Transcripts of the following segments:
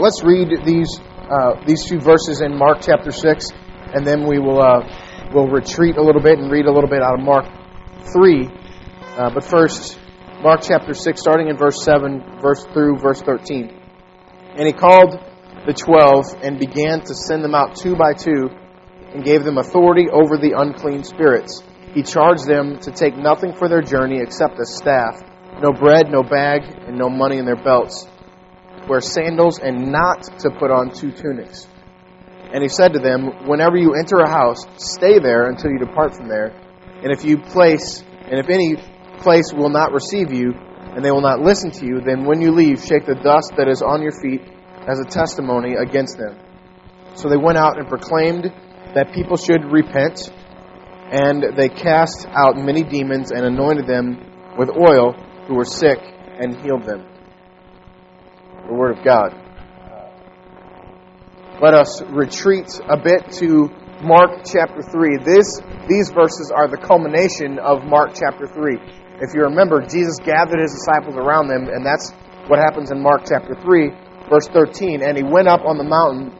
let's read these uh, these few verses in Mark chapter six, and then we will uh, we'll retreat a little bit and read a little bit out of Mark three. Uh, but first, Mark chapter six, starting in verse seven, verse through verse thirteen. And he called the twelve and began to send them out two by two, and gave them authority over the unclean spirits. He charged them to take nothing for their journey except a staff, no bread, no bag, and no money in their belts wear sandals, and not to put on two tunics. And he said to them, Whenever you enter a house, stay there until you depart from there. And if you place, and if any place will not receive you, and they will not listen to you, then when you leave, shake the dust that is on your feet as a testimony against them. So they went out and proclaimed that people should repent, and they cast out many demons and anointed them with oil who were sick and healed them the Word of God. Let us retreat a bit to Mark chapter 3. This, these verses are the culmination of Mark chapter 3. If you remember, Jesus gathered his disciples around them, and that's what happens in Mark chapter 3, verse 13. And he went up on the mountain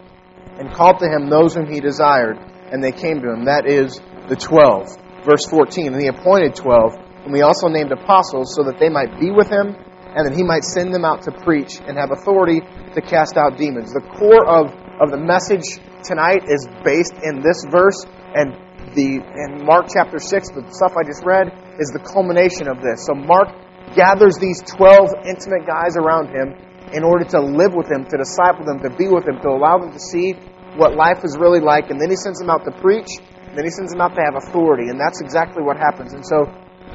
and called to him those whom he desired, and they came to him. That is the twelve. Verse 14. And he appointed twelve, whom he also named apostles, so that they might be with him and that he might send them out to preach and have authority to cast out demons. The core of, of the message tonight is based in this verse, and the in Mark chapter 6, the stuff I just read, is the culmination of this. So Mark gathers these 12 intimate guys around him in order to live with them, to disciple them, to be with them, to allow them to see what life is really like, and then he sends them out to preach, and then he sends them out to have authority, and that's exactly what happens. And so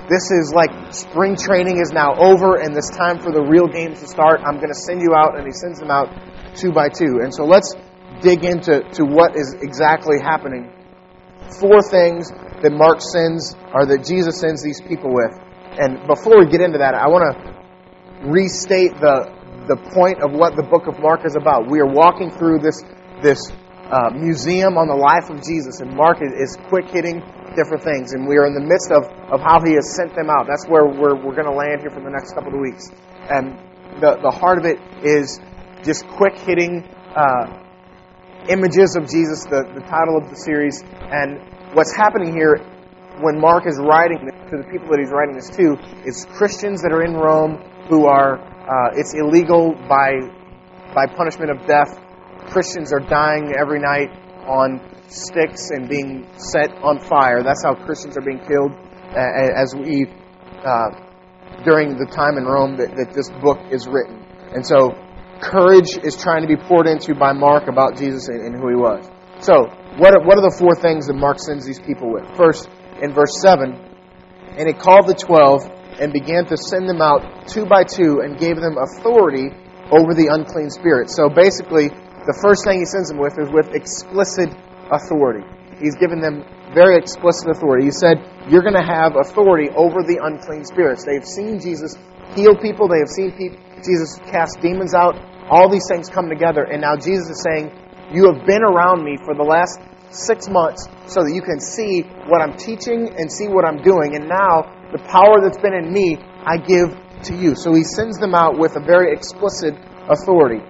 this is like spring training is now over and it's time for the real games to start. I'm going to send you out. And he sends them out two by two. And so let's dig into to what is exactly happening. Four things that Mark sends or that Jesus sends these people with. And before we get into that, I want to restate the the point of what the book of Mark is about. We are walking through this this uh, museum on the life of Jesus, and Mark is, quick hitting different things. And we are in the midst of, of how He has sent them out. That's where we're, we're going to land here for the next couple of weeks. And the, the heart of it is just quick hitting uh, images of Jesus, the, the title of the series. And what's happening here when Mark is writing to the people that he's writing this to is Christians that are in Rome who are, uh, it's illegal by, by punishment of death. Christians are dying every night on sticks and being set on fire. That's how Christians are being killed as we uh, during the time in Rome that, that this book is written. And so courage is trying to be poured into by Mark about Jesus and, and who he was. So, what are, what are the four things that Mark sends these people with? First, in verse 7, and he called the twelve and began to send them out two by two and gave them authority over the unclean spirit. So basically, the first thing he sends them with is with explicit authority. He's given them very explicit authority. He said, You're going to have authority over the unclean spirits. They've seen Jesus heal people, they have seen Jesus cast demons out. All these things come together. And now Jesus is saying, You have been around me for the last six months so that you can see what I'm teaching and see what I'm doing. And now the power that's been in me, I give to you. So he sends them out with a very explicit authority.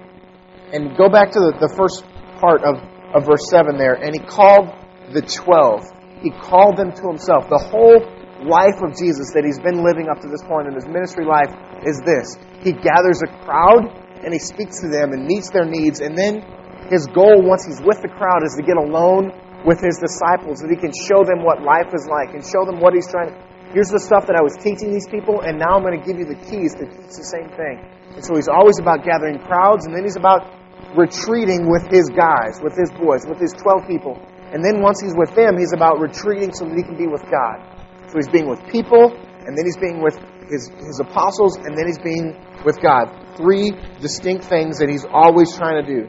And go back to the, the first part of of verse 7 there. And he called the 12. He called them to himself. The whole life of Jesus that he's been living up to this point in his ministry life is this. He gathers a crowd and he speaks to them and meets their needs. And then his goal, once he's with the crowd, is to get alone with his disciples that he can show them what life is like and show them what he's trying to. Here's the stuff that I was teaching these people, and now I'm going to give you the keys to teach the same thing. And so he's always about gathering crowds, and then he's about retreating with his guys, with his boys, with his 12 people. And then once he's with them, he's about retreating so that he can be with God. So he's being with people, and then he's being with his, his apostles, and then he's being with God. Three distinct things that he's always trying to do.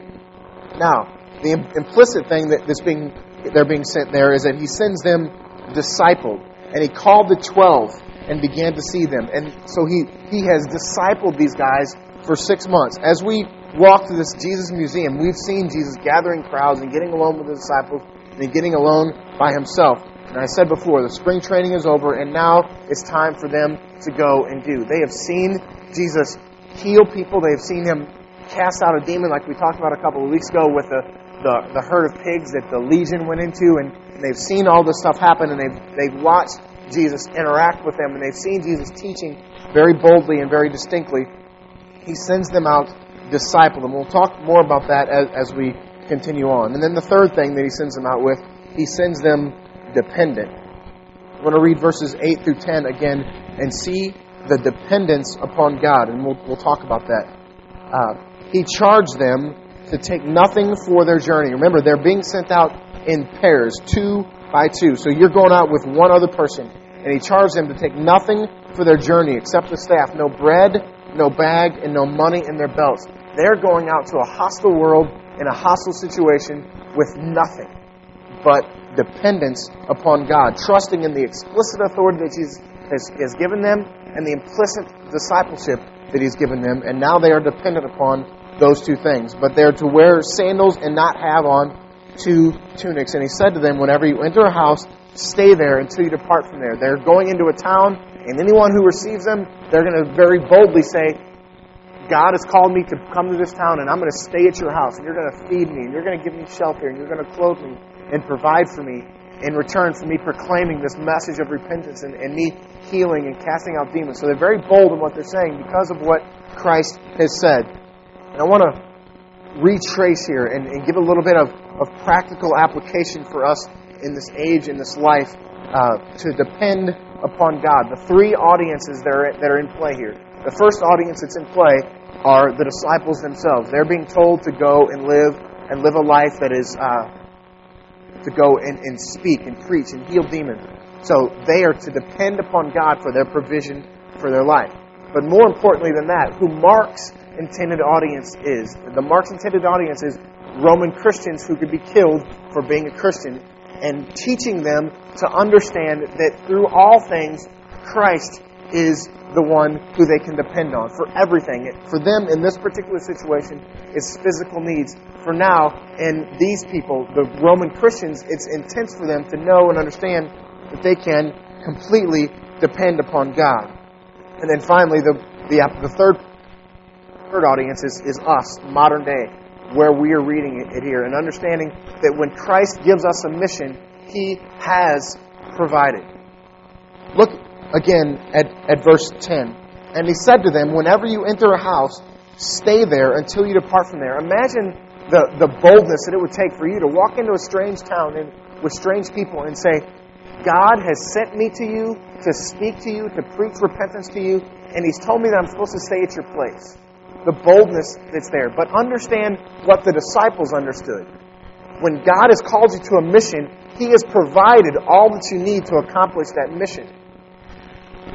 Now, the implicit thing that this being, they're being sent there is that he sends them discipled. And he called the 12 and began to see them. And so he, he has discipled these guys for six months. As we walk through this Jesus museum, we've seen Jesus gathering crowds and getting alone with the disciples and getting alone by himself. And I said before, the spring training is over, and now it's time for them to go and do. They have seen Jesus heal people, they have seen him cast out a demon like we talked about a couple of weeks ago with the, the, the herd of pigs that the legion went into, and, they've seen all this stuff happen, and they've, they've watched Jesus interact with them, and they've seen Jesus teaching very boldly and very distinctly. He sends them out, disciple them. We'll talk more about that as, as we continue on. And then the third thing that he sends them out with, he sends them dependent. I want to read verses 8 through 10 again and see the dependence upon God, and we'll, we'll talk about that. Uh, he charged them to take nothing for their journey. Remember, they're being sent out in pairs, two by two. So you're going out with one other person. And he charged them to take nothing for their journey except the staff no bread, no bag, and no money in their belts. They're going out to a hostile world in a hostile situation with nothing but dependence upon God, trusting in the explicit authority that Jesus has, has given them and the implicit discipleship that He's given them. And now they are dependent upon those two things. But they're to wear sandals and not have on two tunics. And He said to them, Whenever you enter a house, stay there until you depart from there. They're going into a town, and anyone who receives them, they're going to very boldly say, God has called me to come to this town, and I'm going to stay at your house, and you're going to feed me, and you're going to give me shelter, and you're going to clothe me, and provide for me in return for me proclaiming this message of repentance and, and me healing and casting out demons. So they're very bold in what they're saying because of what Christ has said. And I want to retrace here and, and give a little bit of, of practical application for us in this age, in this life, uh, to depend upon God. The three audiences that are, that are in play here. The first audience that's in play are the disciples themselves. They're being told to go and live and live a life that is uh, to go and, and speak and preach and heal demons. So they are to depend upon God for their provision for their life. But more importantly than that, who Mark's intended audience is. The Mark's intended audience is Roman Christians who could be killed for being a Christian and teaching them to understand that through all things, Christ is the one who they can depend on for everything. For them, in this particular situation, it's physical needs. For now, in these people, the Roman Christians, it's intense for them to know and understand that they can completely depend upon God. And then finally, the, the, the third, third audience is, is us, modern day where we are reading it here and understanding that when Christ gives us a mission, He has provided. Look again at, at verse 10. And He said to them, Whenever you enter a house, stay there until you depart from there. Imagine the, the boldness that it would take for you to walk into a strange town and, with strange people and say, God has sent me to you to speak to you, to preach repentance to you, and He's told me that I'm supposed to stay at your place the boldness that's there. But understand what the disciples understood. When God has called you to a mission, He has provided all that you need to accomplish that mission.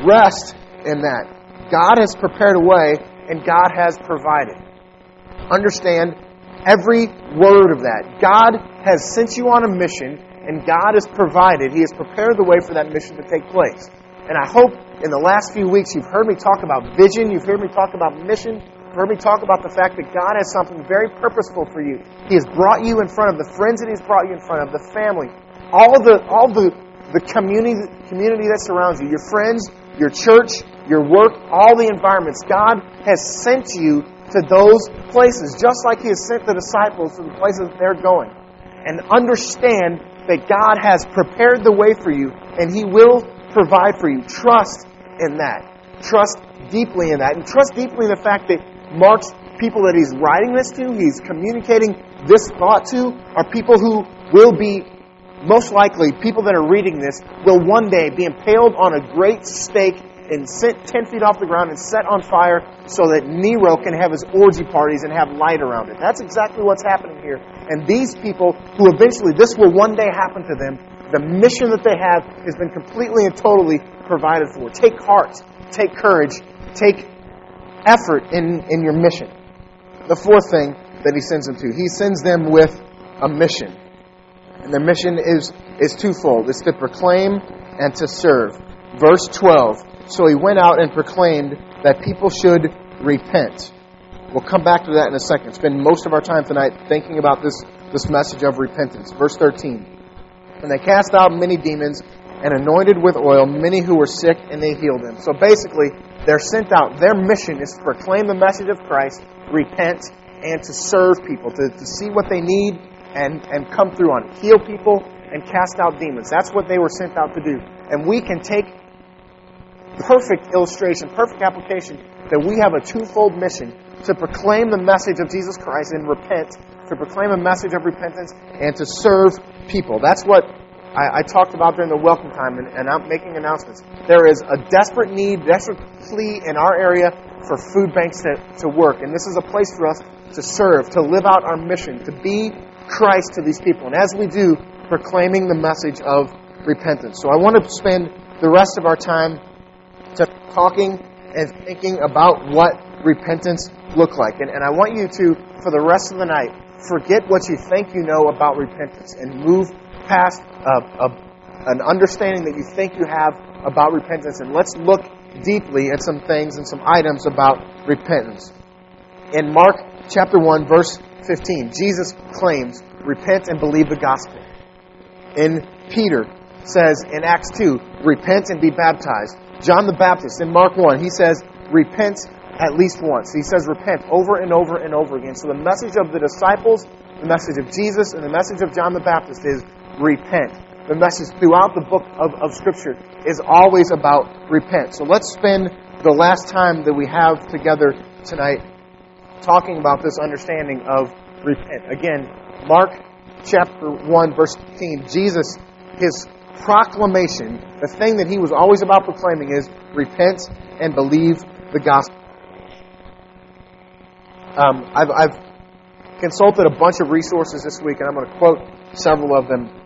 Rest in that. God has prepared a way, and God has provided. Understand every word of that. God has sent you on a mission, and God has provided. He has prepared the way for that mission to take place. And I hope in the last few weeks you've heard me talk about vision, you've heard me talk about mission, heard me talk about the fact that God has something very purposeful for you. He has brought you in front of the friends that He's brought you in front of, the family, all the all the the community community that surrounds you, your friends, your church, your work, all the environments. God has sent you to those places, just like He has sent the disciples to the places that they're going. And understand that God has prepared the way for you, and He will provide for you. Trust in that. Trust deeply in that. And trust deeply in the fact that Mark's people that he's writing this to, he's communicating this thought to, are people who will be, most likely, people that are reading this will one day be impaled on a great stake and sent 10 feet off the ground and set on fire so that Nero can have his orgy parties and have light around it. That's exactly what's happening here. And these people who eventually, this will one day happen to them, the mission that they have has been completely and totally provided for. Take heart, take courage, take effort in, in your mission. The fourth thing that he sends them to, he sends them with a mission. And their mission is, is twofold it's to proclaim and to serve. Verse 12 So he went out and proclaimed that people should repent. We'll come back to that in a second. Spend most of our time tonight thinking about this, this message of repentance. Verse 13 And they cast out many demons and anointed with oil many who were sick, and they healed them. So basically, they're sent out. Their mission is to proclaim the message of Christ, repent, and to serve people, to, to see what they need and, and come through on it. Heal people and cast out demons. That's what they were sent out to do. And we can take perfect illustration, perfect application that we have a twofold mission to proclaim the message of Jesus Christ and repent, to proclaim a message of repentance and to serve people. That's what I, I talked about during the welcome time, and, and I'm making announcements. There is a desperate need, desperate plea in our area for food banks to, to work. And this is a place for us to serve, to live out our mission, to be Christ to these people. And as we do, proclaiming the message of repentance. So I want to spend the rest of our time talking and thinking about what repentance look like. And, and I want you to, for the rest of the night, forget what you think you know about repentance and move past a, a, an understanding that you think you have about repentance. And let's look deeply at some things and some items about repentance. In Mark chapter 1, verse 15, Jesus claims, Repent and believe the gospel. In Peter says in Acts 2, Repent and be baptized. John the Baptist in Mark 1, he says, Repent at least once. He says repent over and over and over again. So the message of the disciples, the message of Jesus, and the message of John the Baptist is repent. The message throughout the book of, of Scripture is always about repent. So let's spend the last time that we have together tonight talking about this understanding of repent. Again, Mark chapter 1, verse 15, Jesus, his proclamation, the thing that he was always about proclaiming is repent and believe the gospel. Um, I've, I've consulted a bunch of resources this week, and I'm going to quote several of them.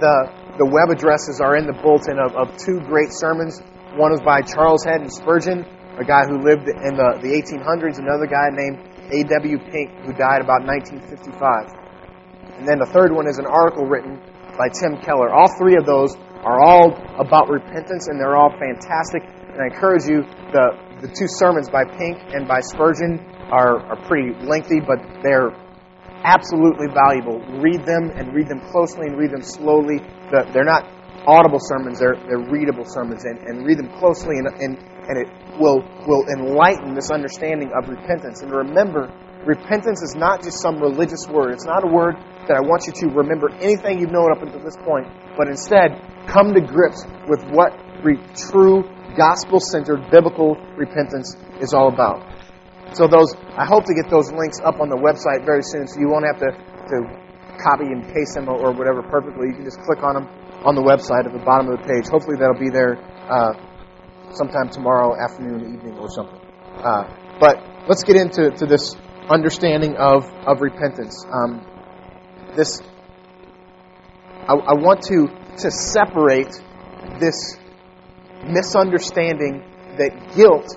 The, the web addresses are in the bulletin of, of two great sermons. One was by Charles Haddon Spurgeon, a guy who lived in the, the 1800s, another guy named A.W. Pink, who died about 1955. And then the third one is an article written by Tim Keller. All three of those are all about repentance, and they're all fantastic. And I encourage you, the, the two sermons by Pink and by Spurgeon are, are pretty lengthy, but they're absolutely valuable. Read them and read them closely and read them slowly. They're not audible sermons, they're, they're readable sermons, and, and read them closely, and, and, and it will, will enlighten this understanding of repentance. And remember, repentance is not just some religious word. It's not a word that I want you to remember anything you've known up until this point, but instead come to grips with what re- true gospel centered biblical repentance is all about. So those, I hope to get those links up on the website very soon, so you won't have to, to copy and paste them or whatever perfectly. You can just click on them on the website at the bottom of the page. Hopefully that'll be there uh, sometime tomorrow afternoon, evening, or something. Uh, but let's get into to this understanding of of repentance. Um, this, I, I want to to separate this misunderstanding that guilt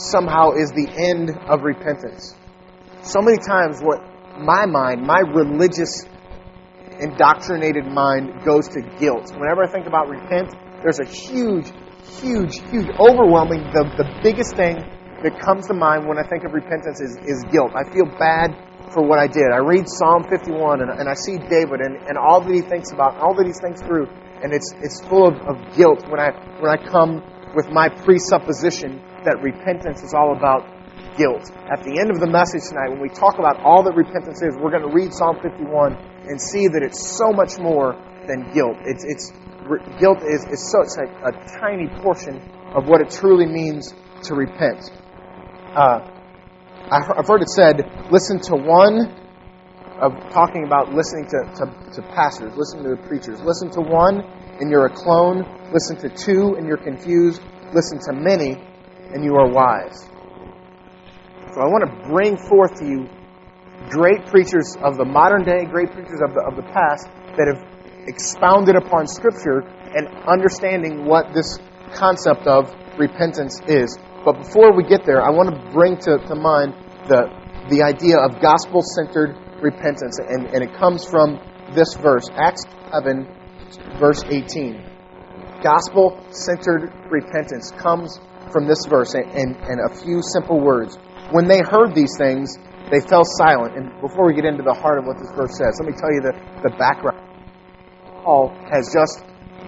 somehow is the end of repentance. So many times, what my mind, my religious, indoctrinated mind, goes to guilt. Whenever I think about repent, there's a huge, huge, huge, overwhelming, the, the biggest thing that comes to mind when I think of repentance is, is guilt. I feel bad for what I did. I read Psalm 51 and, and I see David and, and all that he thinks about, all that he thinks through, and it's, it's full of, of guilt when I, when I come with my presupposition that repentance is all about guilt. At the end of the message tonight, when we talk about all that repentance is, we're going to read Psalm 51 and see that it's so much more than guilt. It's, it's guilt is, is such a, a tiny portion of what it truly means to repent. Uh, I've heard it said, listen to one of talking about listening to, to, to pastors, listening to the preachers. Listen to one and you're a clone. Listen to two and you're confused. Listen to many and you are wise. So I want to bring forth to you great preachers of the modern day, great preachers of the, of the past that have expounded upon Scripture and understanding what this concept of repentance is. But before we get there, I want to bring to, to mind the, the idea of gospel centered repentance. And, and it comes from this verse, Acts 11, verse 18. Gospel centered repentance comes from this verse and, and a few simple words. When they heard these things, they fell silent. And before we get into the heart of what this verse says, let me tell you the, the background. Paul has just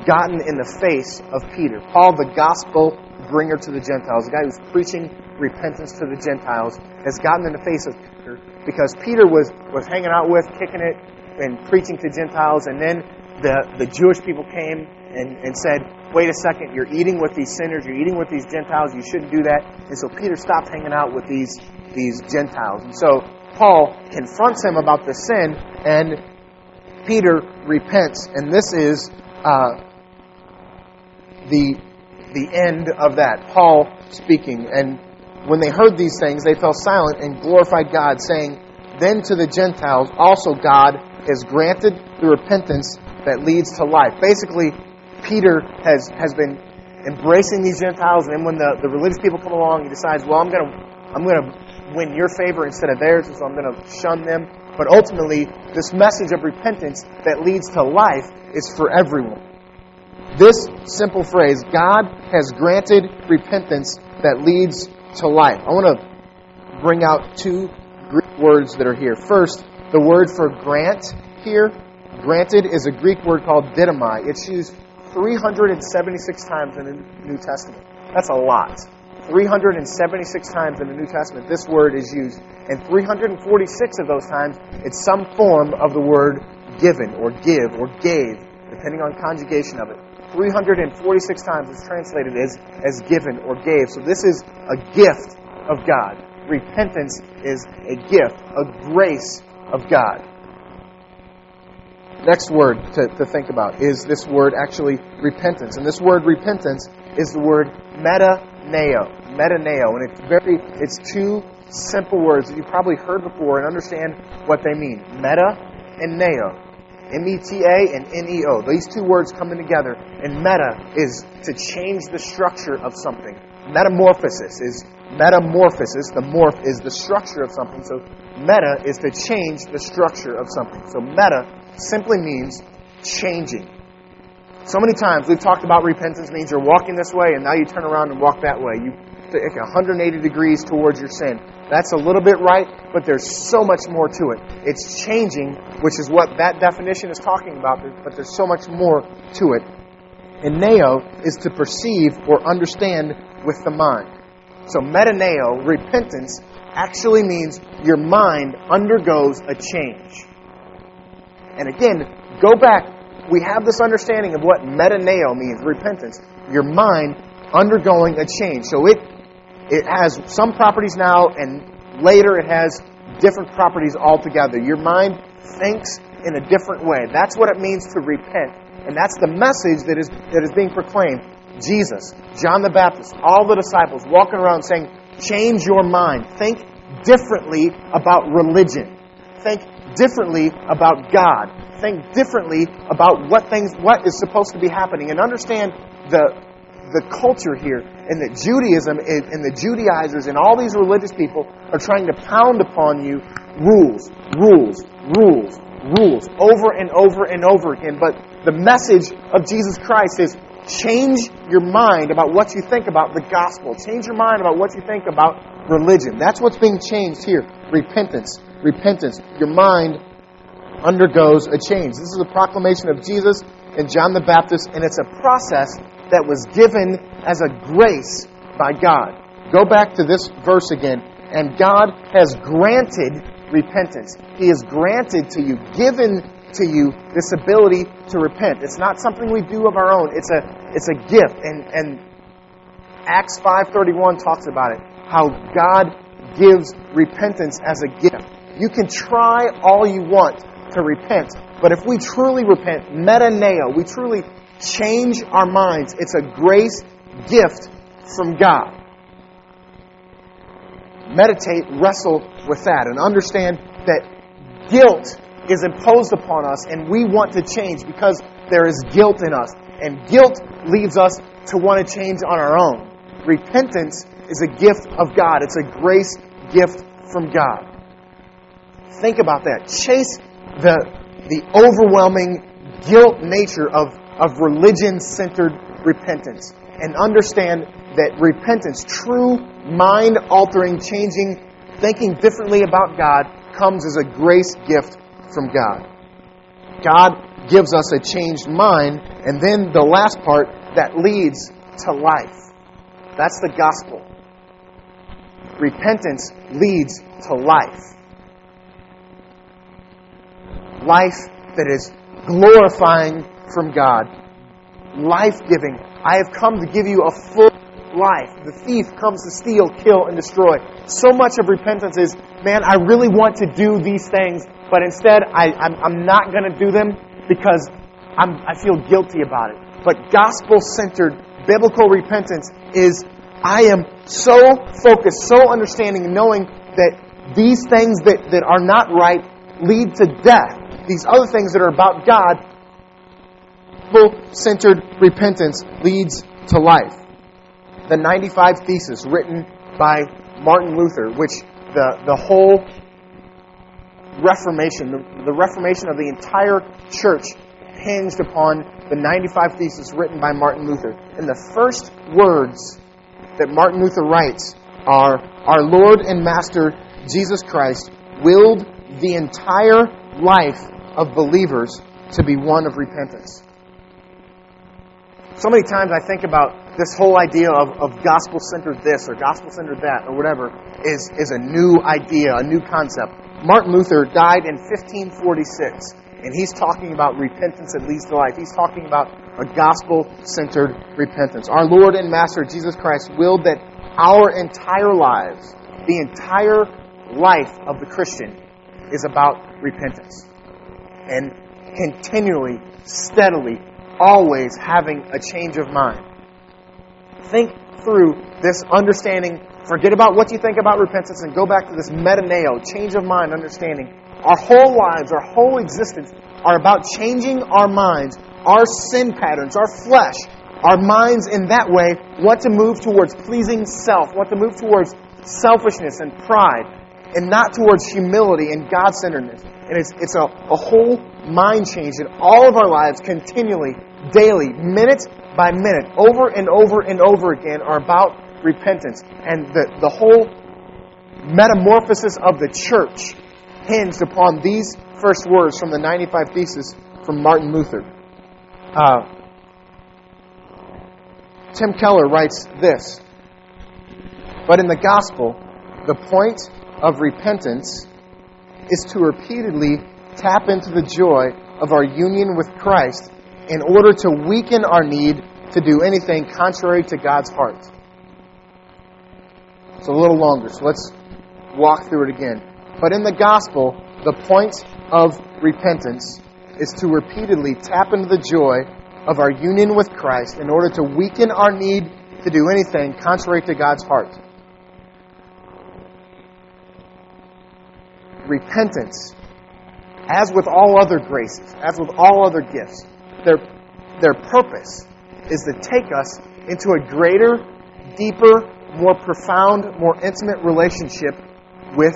gotten in the face of Peter. Paul, the gospel bringer to the Gentiles, the guy who's preaching repentance to the Gentiles, has gotten in the face of Peter because Peter was, was hanging out with, kicking it, and preaching to Gentiles, and then the, the Jewish people came and, and said, wait a second, you're eating with these sinners, you're eating with these Gentiles, you shouldn't do that. And so Peter stopped hanging out with these, these Gentiles. And so Paul confronts him about the sin, and Peter repents. And this is uh, the, the end of that. Paul speaking. And when they heard these things, they fell silent and glorified God, saying, Then to the Gentiles also God has granted the repentance that leads to life. Basically, Peter has, has been embracing these Gentiles, and then when the, the religious people come along, he decides, well, I'm going to I'm going to win your favor instead of theirs, so I'm going to shun them. But ultimately, this message of repentance that leads to life is for everyone. This simple phrase, God has granted repentance that leads to life. I want to bring out two Greek words that are here. First, the word for grant here, granted, is a Greek word called didomai. It's used 376 times in the New Testament. That's a lot. 376 times in the New Testament, this word is used. And 346 of those times, it's some form of the word given or give or gave, depending on conjugation of it. 346 times it's translated as, as given or gave. So this is a gift of God. Repentance is a gift, a grace of God. Next word to, to think about is this word actually repentance. And this word repentance is the word metaneo. Metaneo. And it's very it's two simple words that you've probably heard before and understand what they mean. Meta and neo. M-E-T-A and N-E-O. These two words coming together. And meta is to change the structure of something. Metamorphosis is metamorphosis. The morph is the structure of something. So meta is to change the structure of something. So meta simply means changing. So many times we've talked about repentance means you're walking this way and now you turn around and walk that way. You take 180 degrees towards your sin. That's a little bit right, but there's so much more to it. It's changing, which is what that definition is talking about, but there's so much more to it. And neo is to perceive or understand with the mind. So metaneo, repentance, actually means your mind undergoes a change. And again, go back. We have this understanding of what metaneo means, repentance. Your mind undergoing a change. So it it has some properties now, and later it has different properties altogether. Your mind thinks in a different way. That's what it means to repent. And that's the message that is, that is being proclaimed. Jesus, John the Baptist, all the disciples walking around saying, change your mind. Think differently about religion. Think differently about God. Think differently about what things, what is supposed to be happening, and understand the the culture here and that Judaism and the Judaizers and all these religious people are trying to pound upon you rules, rules, rules, rules over and over and over again. But the message of Jesus Christ is change your mind about what you think about the gospel. Change your mind about what you think about religion. That's what's being changed here. Repentance. Repentance. Your mind undergoes a change. This is a proclamation of Jesus and John the Baptist, and it's a process that was given as a grace by God. Go back to this verse again. And God has granted repentance. He has granted to you, given to you this ability to repent. It's not something we do of our own. It's a it's a gift. And and Acts 5:31 talks about it. How God gives repentance as a gift. You can try all you want to repent, but if we truly repent, metaneo, we truly change our minds. It's a grace gift from God. Meditate, wrestle with that, and understand that guilt is imposed upon us, and we want to change because there is guilt in us. And guilt leads us to want to change on our own. Repentance is a gift of God, it's a grace gift from God. Think about that. Chase the, the overwhelming guilt nature of of religion centered repentance and understand that repentance, true mind altering, changing, thinking differently about God, comes as a grace gift from God. God gives us a changed mind, and then the last part that leads to life. That's the gospel. Repentance leads to life. Life that is glorifying from God. Life giving. I have come to give you a full life. The thief comes to steal, kill, and destroy. So much of repentance is, man, I really want to do these things, but instead I, I'm, I'm not going to do them because I'm, I feel guilty about it. But gospel centered biblical repentance is I am so focused, so understanding, and knowing that these things that, that are not right lead to death. These other things that are about God, full centered repentance leads to life. The 95 Thesis, written by Martin Luther, which the, the whole Reformation, the, the Reformation of the entire church hinged upon the 95 Thesis written by Martin Luther. And the first words that Martin Luther writes are Our Lord and Master Jesus Christ willed the entire life of believers to be one of repentance. So many times I think about this whole idea of, of gospel centered this or gospel centered that or whatever is, is a new idea, a new concept. Martin Luther died in 1546, and he's talking about repentance that leads to life. He's talking about a gospel centered repentance. Our Lord and Master Jesus Christ willed that our entire lives, the entire life of the Christian, is about repentance. And continually, steadily, always having a change of mind. Think through this understanding. Forget about what you think about repentance and go back to this metaneo, change of mind, understanding. Our whole lives, our whole existence are about changing our minds our sin patterns, our flesh, our minds in that way want to move towards pleasing self, want to move towards selfishness and pride, and not towards humility and God centeredness. And it's, it's a, a whole mind change in all of our lives, continually, daily, minute by minute, over and over and over again, are about repentance. And the, the whole metamorphosis of the church hinged upon these first words from the 95 Thesis from Martin Luther. Uh, Tim Keller writes this But in the gospel, the point of repentance is to repeatedly tap into the joy of our union with Christ in order to weaken our need to do anything contrary to God's heart. It's a little longer, so let's walk through it again. But in the gospel, the point of repentance is to repeatedly tap into the joy of our union with Christ in order to weaken our need to do anything contrary to God's heart. Repentance, as with all other graces, as with all other gifts, their, their purpose is to take us into a greater, deeper, more profound, more intimate relationship with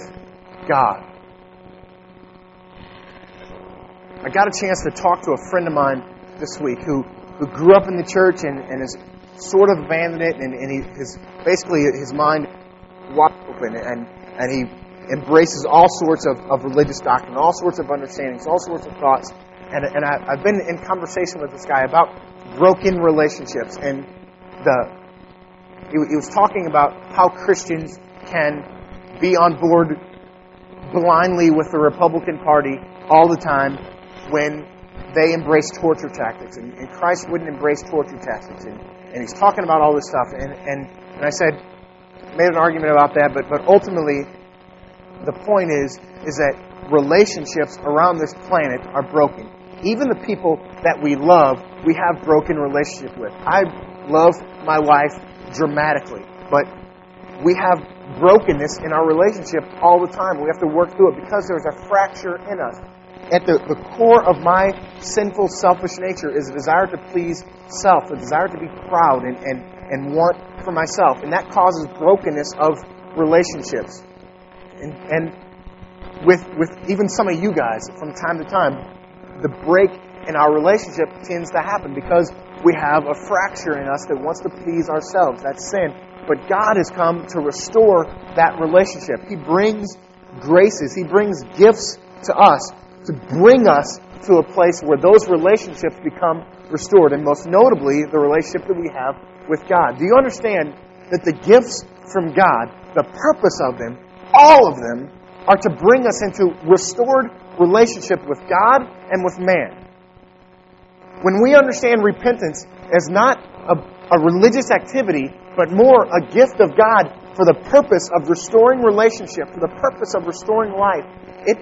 God. I got a chance to talk to a friend of mine this week who, who grew up in the church and, and has sort of abandoned it, and, and he, his, basically his mind wide open, and, and he embraces all sorts of, of religious doctrine, all sorts of understandings, all sorts of thoughts. And, and I, I've been in conversation with this guy about broken relationships, and the he, he was talking about how Christians can be on board blindly with the Republican Party all the time when they embrace torture tactics, and, and Christ wouldn't embrace torture tactics. And, and he's talking about all this stuff, and, and, and I said, made an argument about that, but, but ultimately, the point is, is that relationships around this planet are broken. Even the people that we love, we have broken relationship with. I love my wife dramatically, but we have brokenness in our relationship all the time. We have to work through it because there's a fracture in us at the, the core of my sinful, selfish nature is a desire to please self, a desire to be proud and, and, and want for myself. And that causes brokenness of relationships. And, and with, with even some of you guys, from time to time, the break in our relationship tends to happen because we have a fracture in us that wants to please ourselves. That's sin. But God has come to restore that relationship. He brings graces, He brings gifts to us to bring us to a place where those relationships become restored, and most notably, the relationship that we have with God. Do you understand that the gifts from God, the purpose of them, all of them, are to bring us into restored relationship with God and with man. When we understand repentance as not a, a religious activity, but more a gift of God for the purpose of restoring relationship, for the purpose of restoring life, it,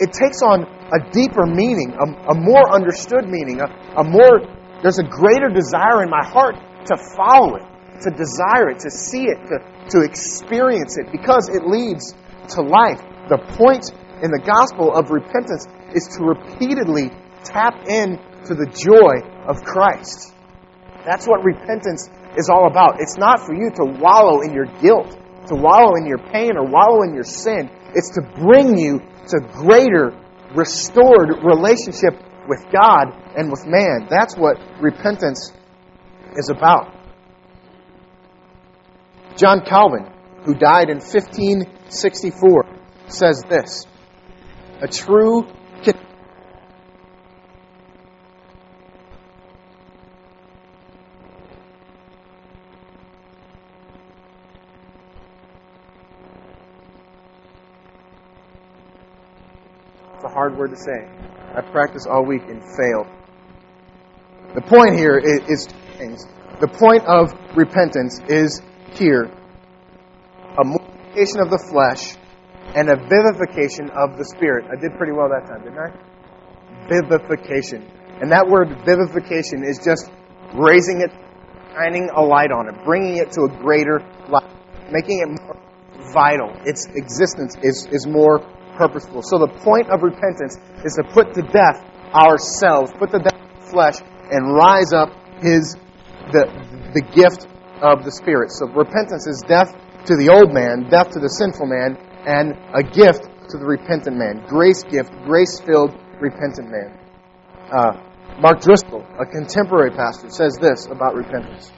it takes on a deeper meaning, a, a more understood meaning, a, a more, there's a greater desire in my heart to follow it, to desire it, to see it, to, to experience it, because it leads to life. The point in the gospel of repentance is to repeatedly tap in to the joy of Christ. That's what repentance is all about. It's not for you to wallow in your guilt, to wallow in your pain, or wallow in your sin. It's to bring you to greater, restored relationship with God and with man. That's what repentance is about. John Calvin, who died in 1564, says this A true It's a hard word to say. I practiced all week and failed. The point here is, is. The point of repentance is here a mortification of the flesh and a vivification of the spirit. I did pretty well that time, didn't I? Vivification. And that word vivification is just raising it, shining a light on it, bringing it to a greater light, making it more vital. Its existence is, is more purposeful. So the point of repentance is to put to death ourselves, put to death flesh, and rise up his the the gift of the Spirit. So repentance is death to the old man, death to the sinful man, and a gift to the repentant man. Grace gift, grace filled repentant man. Uh, Mark Driscoll, a contemporary pastor, says this about repentance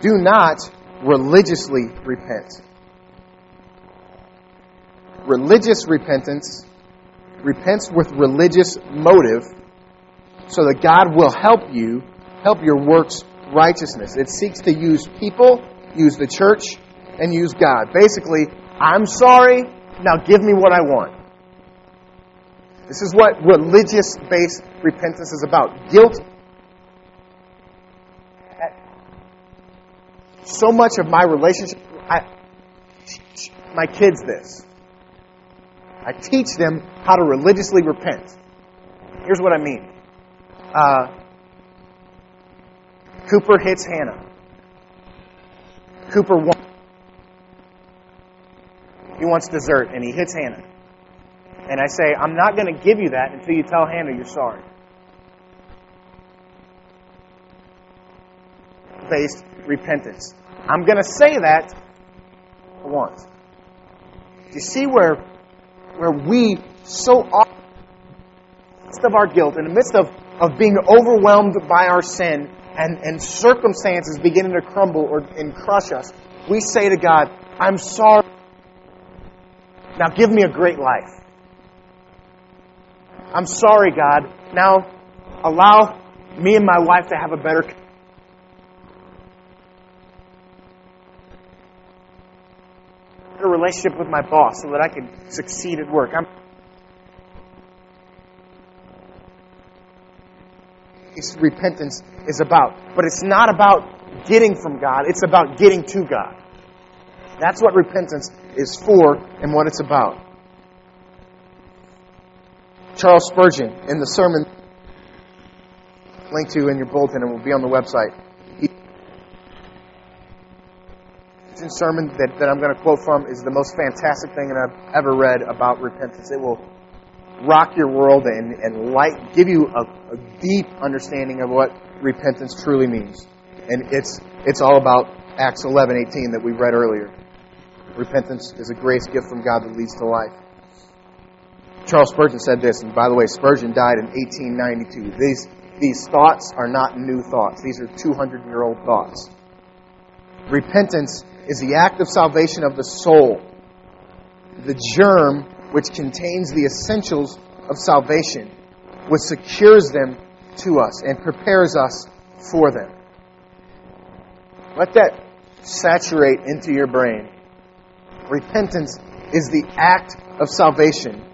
Do not religiously repent religious repentance repents with religious motive so that God will help you, help your works righteousness. It seeks to use people, use the church, and use God. Basically, I'm sorry, now give me what I want. This is what religious based repentance is about. Guilt. So much of my relationship, I, my kids this. I teach them how to religiously repent. Here's what I mean. Uh, Cooper hits Hannah. Cooper wants, he wants dessert and he hits Hannah. And I say, I'm not going to give you that until you tell Hannah you're sorry. Based repentance. I'm going to say that once. Do you see where where we so often, in the midst of our guilt, in the midst of, of being overwhelmed by our sin, and, and circumstances beginning to crumble or and crush us, we say to God, I'm sorry. Now give me a great life. I'm sorry, God. Now allow me and my wife to have a better relationship with my boss so that I can succeed at work. I'm repentance is about. But it's not about getting from God, it's about getting to God. That's what repentance is for and what it's about. Charles Spurgeon, in the sermon linked to in your bulletin and will be on the website, sermon that, that I'm going to quote from is the most fantastic thing that I've ever read about repentance. It will rock your world and, and light, give you a, a deep understanding of what repentance truly means. And it's, it's all about Acts 11, 18 that we read earlier. Repentance is a grace gift from God that leads to life. Charles Spurgeon said this, and by the way, Spurgeon died in 1892. These, these thoughts are not new thoughts. These are 200 year old thoughts. Repentance is the act of salvation of the soul, the germ which contains the essentials of salvation, which secures them to us and prepares us for them. Let that saturate into your brain. Repentance is the act of salvation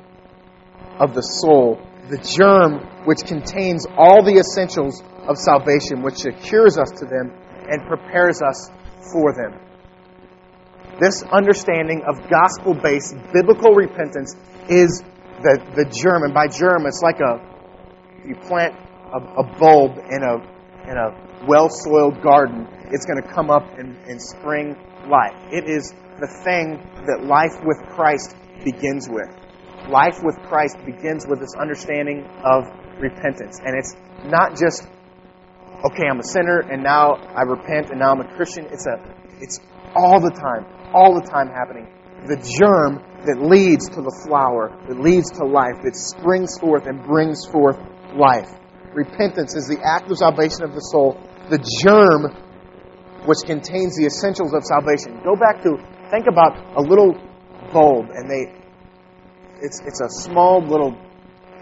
of the soul, the germ which contains all the essentials of salvation, which secures us to them and prepares us for them. This understanding of gospel based biblical repentance is the, the germ. And by germ, it's like a, you plant a, a bulb in a, in a well soiled garden, it's going to come up and, and spring life. It is the thing that life with Christ begins with. Life with Christ begins with this understanding of repentance. And it's not just, okay, I'm a sinner and now I repent and now I'm a Christian. It's a, it's all the time, all the time happening. The germ that leads to the flower, that leads to life, that springs forth and brings forth life. Repentance is the act of salvation of the soul, the germ which contains the essentials of salvation. Go back to, think about a little bulb, and they, it's, it's a small little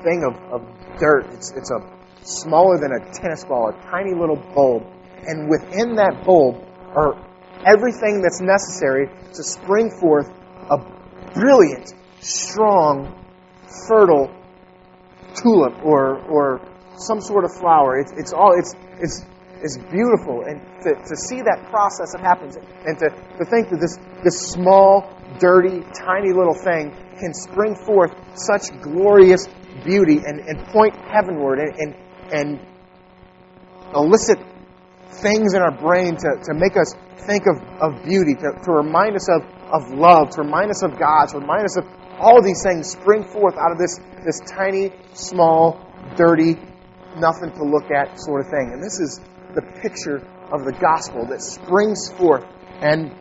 thing of, of dirt. It's, it's a smaller than a tennis ball, a tiny little bulb. And within that bulb are everything that's necessary to spring forth a brilliant, strong, fertile tulip or, or some sort of flower. It's, it's all, it's, it's, it's beautiful. And to, to see that process that happens and to, to think that this, this small, dirty, tiny little thing can spring forth such glorious beauty and, and point heavenward and, and, and elicit things in our brain to, to make us think of, of beauty, to, to remind us of, of love, to remind us of God, to remind us of all these things spring forth out of this, this tiny, small, dirty, nothing to look at sort of thing. And this is the picture of the gospel that springs forth. And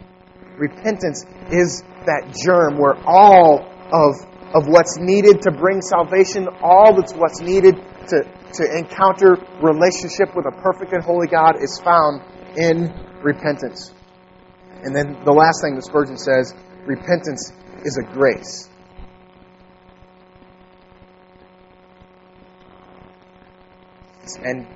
repentance is that germ where all of, of what's needed to bring salvation, all that's what's needed to, to encounter relationship with a perfect and holy God is found in repentance. And then the last thing that Spurgeon says repentance is a grace. And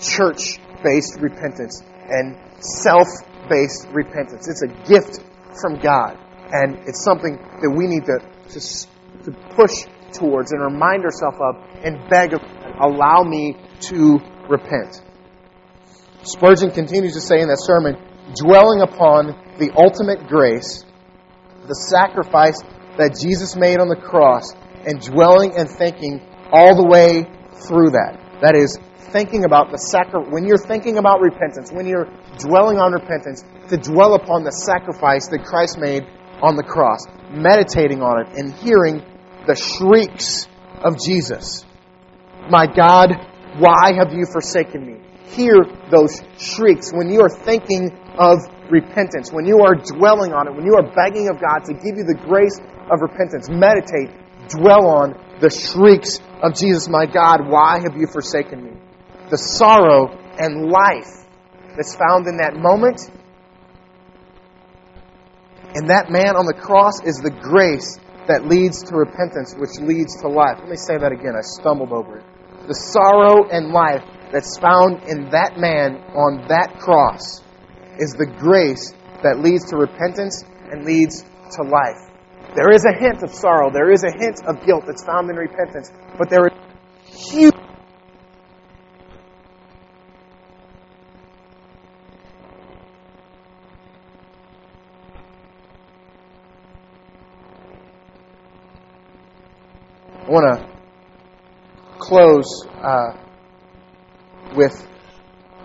church based repentance and self based repentance. It's a gift from God. And it's something that we need to, to, to push towards and remind ourselves of and beg, allow me to repent. Spurgeon continues to say in that sermon, dwelling upon the ultimate grace, the sacrifice that Jesus made on the cross, and dwelling and thinking all the way through that. That is, thinking about the sacrifice, when you're thinking about repentance, when you're dwelling on repentance, to dwell upon the sacrifice that Christ made on the cross, meditating on it and hearing the shrieks of Jesus. My God, why have you forsaken me? Hear those shrieks when you are thinking of repentance, when you are dwelling on it, when you are begging of God to give you the grace of repentance. Meditate, dwell on the shrieks of Jesus. My God, why have you forsaken me? The sorrow and life that's found in that moment. And that man on the cross is the grace that leads to repentance, which leads to life. Let me say that again. I stumbled over it. The sorrow and life that's found in that man on that cross is the grace that leads to repentance and leads to life. There is a hint of sorrow, there is a hint of guilt that's found in repentance, but there is huge. I want to close uh, with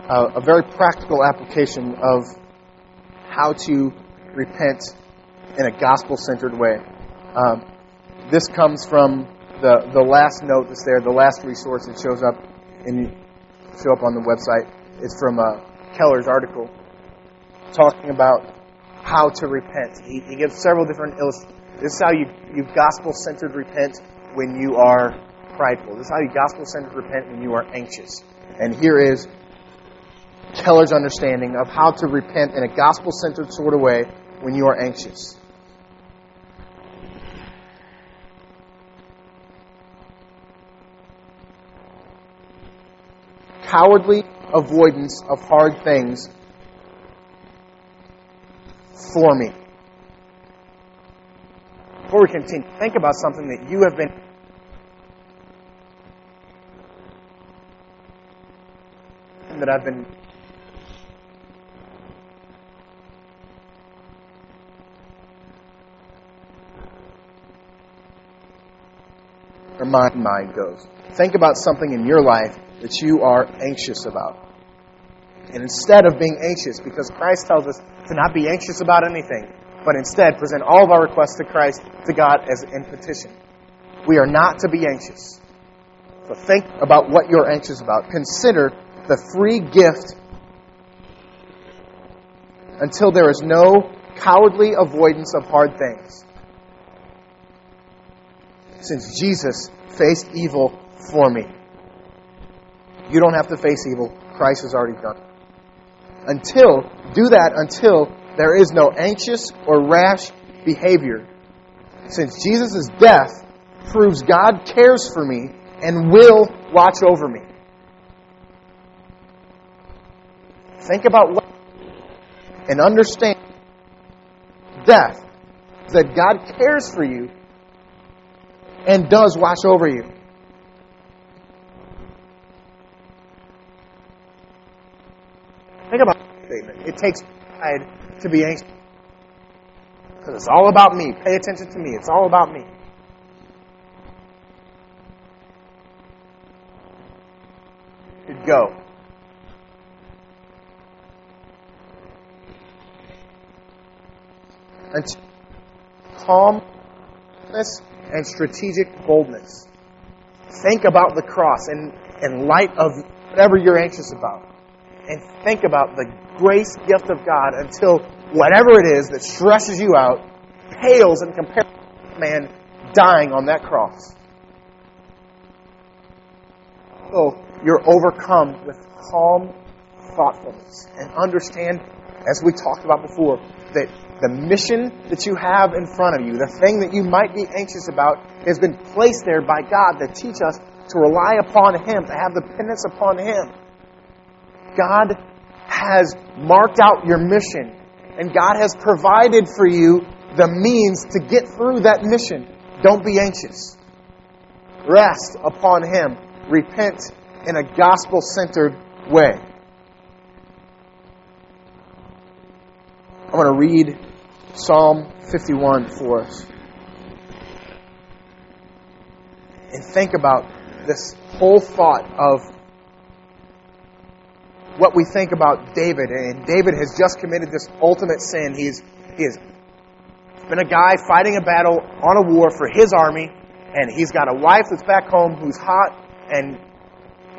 a, a very practical application of how to repent in a gospel centered way. Um, this comes from the, the last note that's there, the last resource that shows up in show up on the website. It's from uh, Keller's article talking about how to repent. He, he gives several different illustrations. This is how you, you gospel centered repent when you are prideful. This is how you gospel centered repent when you are anxious. And here is Keller's understanding of how to repent in a gospel centered sort of way when you are anxious. Cowardly avoidance of hard things for me. Before we continue, think about something that you have been that I've been or my mind goes. Think about something in your life that you are anxious about. And instead of being anxious, because Christ tells us to not be anxious about anything, but instead present all of our requests to Christ, to God, as in petition. We are not to be anxious. So think about what you're anxious about. Consider the free gift until there is no cowardly avoidance of hard things. Since Jesus faced evil for me. You don't have to face evil. Christ has already done it. Until, do that until there is no anxious or rash behavior. Since Jesus' death proves God cares for me and will watch over me. Think about what and understand death that God cares for you and does watch over you. Think about that statement. It takes pride to be anxious. Because it's all about me. Pay attention to me. It's all about me. You'd go. And calmness and strategic boldness. Think about the cross in, in light of whatever you're anxious about. And think about the grace gift of God until whatever it is that stresses you out pales in comparison to man dying on that cross. So you're overcome with calm thoughtfulness and understand, as we talked about before, that the mission that you have in front of you, the thing that you might be anxious about, has been placed there by God to teach us to rely upon Him, to have dependence upon Him. God has marked out your mission, and God has provided for you the means to get through that mission. Don't be anxious. Rest upon Him. Repent in a gospel centered way. I'm going to read Psalm 51 for us. And think about this whole thought of what we think about David. And David has just committed this ultimate sin. He's, he has been a guy fighting a battle on a war for his army, and he's got a wife that's back home who's hot, and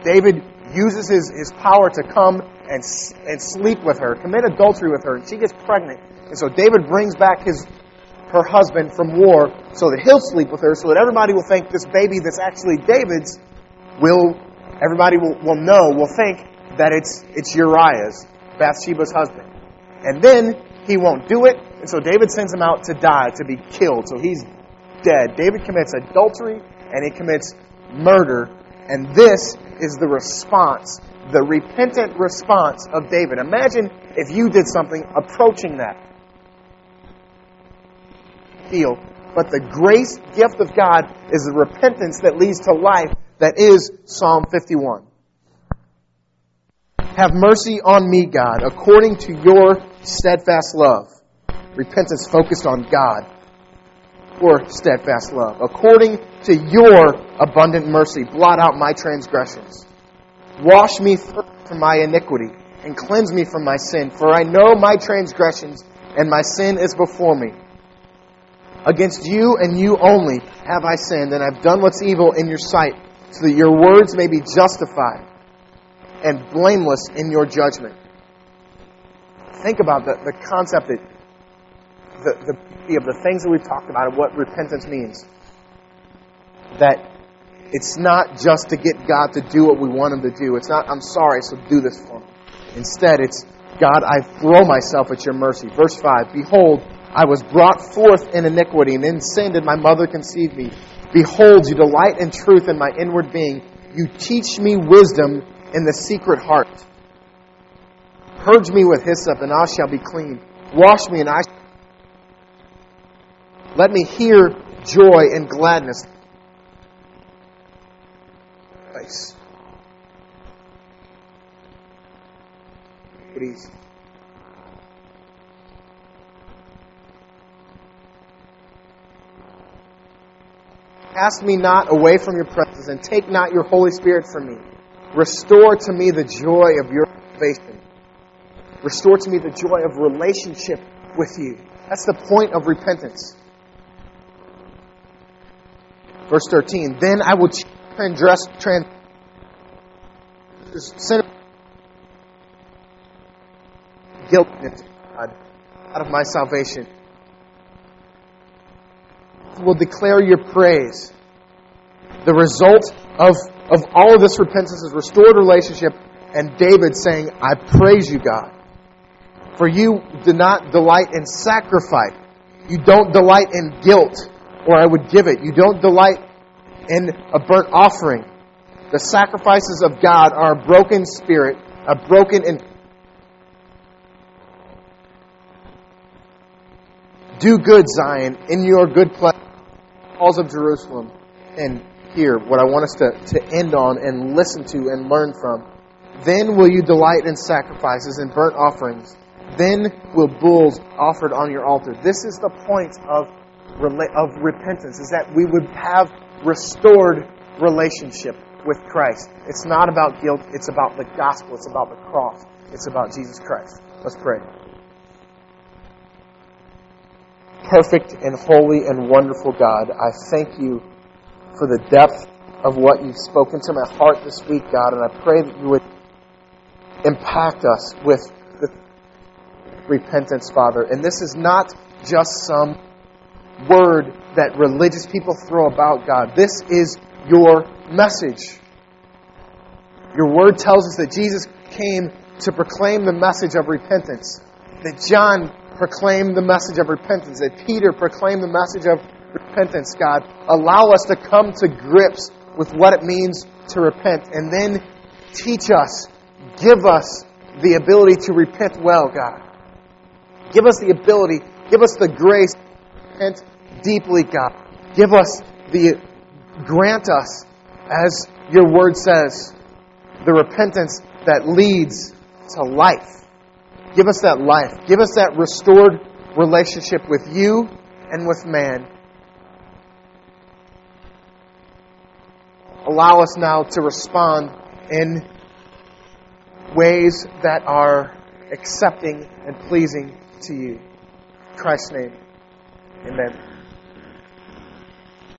David uses his, his power to come and, and sleep with her, commit adultery with her, and she gets pregnant. And so David brings back his her husband from war so that he'll sleep with her, so that everybody will think this baby that's actually David's will everybody will, will know, will think that it's it's Uriah's, Bathsheba's husband. And then he won't do it, and so David sends him out to die, to be killed. So he's dead. David commits adultery and he commits murder, and this is the response, the repentant response of David. Imagine if you did something approaching that But the grace gift of God is the repentance that leads to life that is Psalm 51. Have mercy on me, God, according to your steadfast love. Repentance focused on God or steadfast love. According to your abundant mercy, blot out my transgressions. Wash me from my iniquity and cleanse me from my sin, for I know my transgressions and my sin is before me. Against you and you only have I sinned, and I've done what's evil in your sight, so that your words may be justified and blameless in your judgment. Think about the, the concept that the, the, of the things that we've talked about and what repentance means. That it's not just to get God to do what we want Him to do. It's not, I'm sorry, so do this for me. Instead, it's, God, I throw myself at your mercy. Verse 5 Behold, I was brought forth in iniquity, and in sin did my mother conceive me. Behold, you delight in truth in my inward being. You teach me wisdom in the secret heart. Purge me with hyssop, and I shall be clean. Wash me, and I Let me hear joy and gladness. Nice. Please. Cast me not away from your presence, and take not your Holy Spirit from me. Restore to me the joy of your salvation. Restore to me the joy of relationship with you. That's the point of repentance. Verse 13. Then I will transgress, trans, sin, guilt God, out of my salvation will declare your praise. The result of, of all of this repentance is restored relationship and David saying, I praise you, God. For you do not delight in sacrifice. You don't delight in guilt, or I would give it. You don't delight in a burnt offering. The sacrifices of God are a broken spirit, a broken and do good, Zion, in your good pleasure halls of Jerusalem. And here, what I want us to, to end on and listen to and learn from. Then will you delight in sacrifices and burnt offerings. Then will bulls offered on your altar. This is the point of, of repentance, is that we would have restored relationship with Christ. It's not about guilt, it's about the gospel, it's about the cross, it's about Jesus Christ. Let's pray. Perfect and holy and wonderful God, I thank you for the depth of what you've spoken to my heart this week, God, and I pray that you would impact us with the repentance, Father. And this is not just some word that religious people throw about, God. This is your message. Your word tells us that Jesus came to proclaim the message of repentance, that John proclaim the message of repentance, that Peter proclaimed the message of repentance, God. Allow us to come to grips with what it means to repent and then teach us, give us the ability to repent well, God. Give us the ability, give us the grace to repent deeply, God. Give us the, grant us, as your word says, the repentance that leads to life. Give us that life. Give us that restored relationship with you and with man. Allow us now to respond in ways that are accepting and pleasing to you. In Christ's name, amen.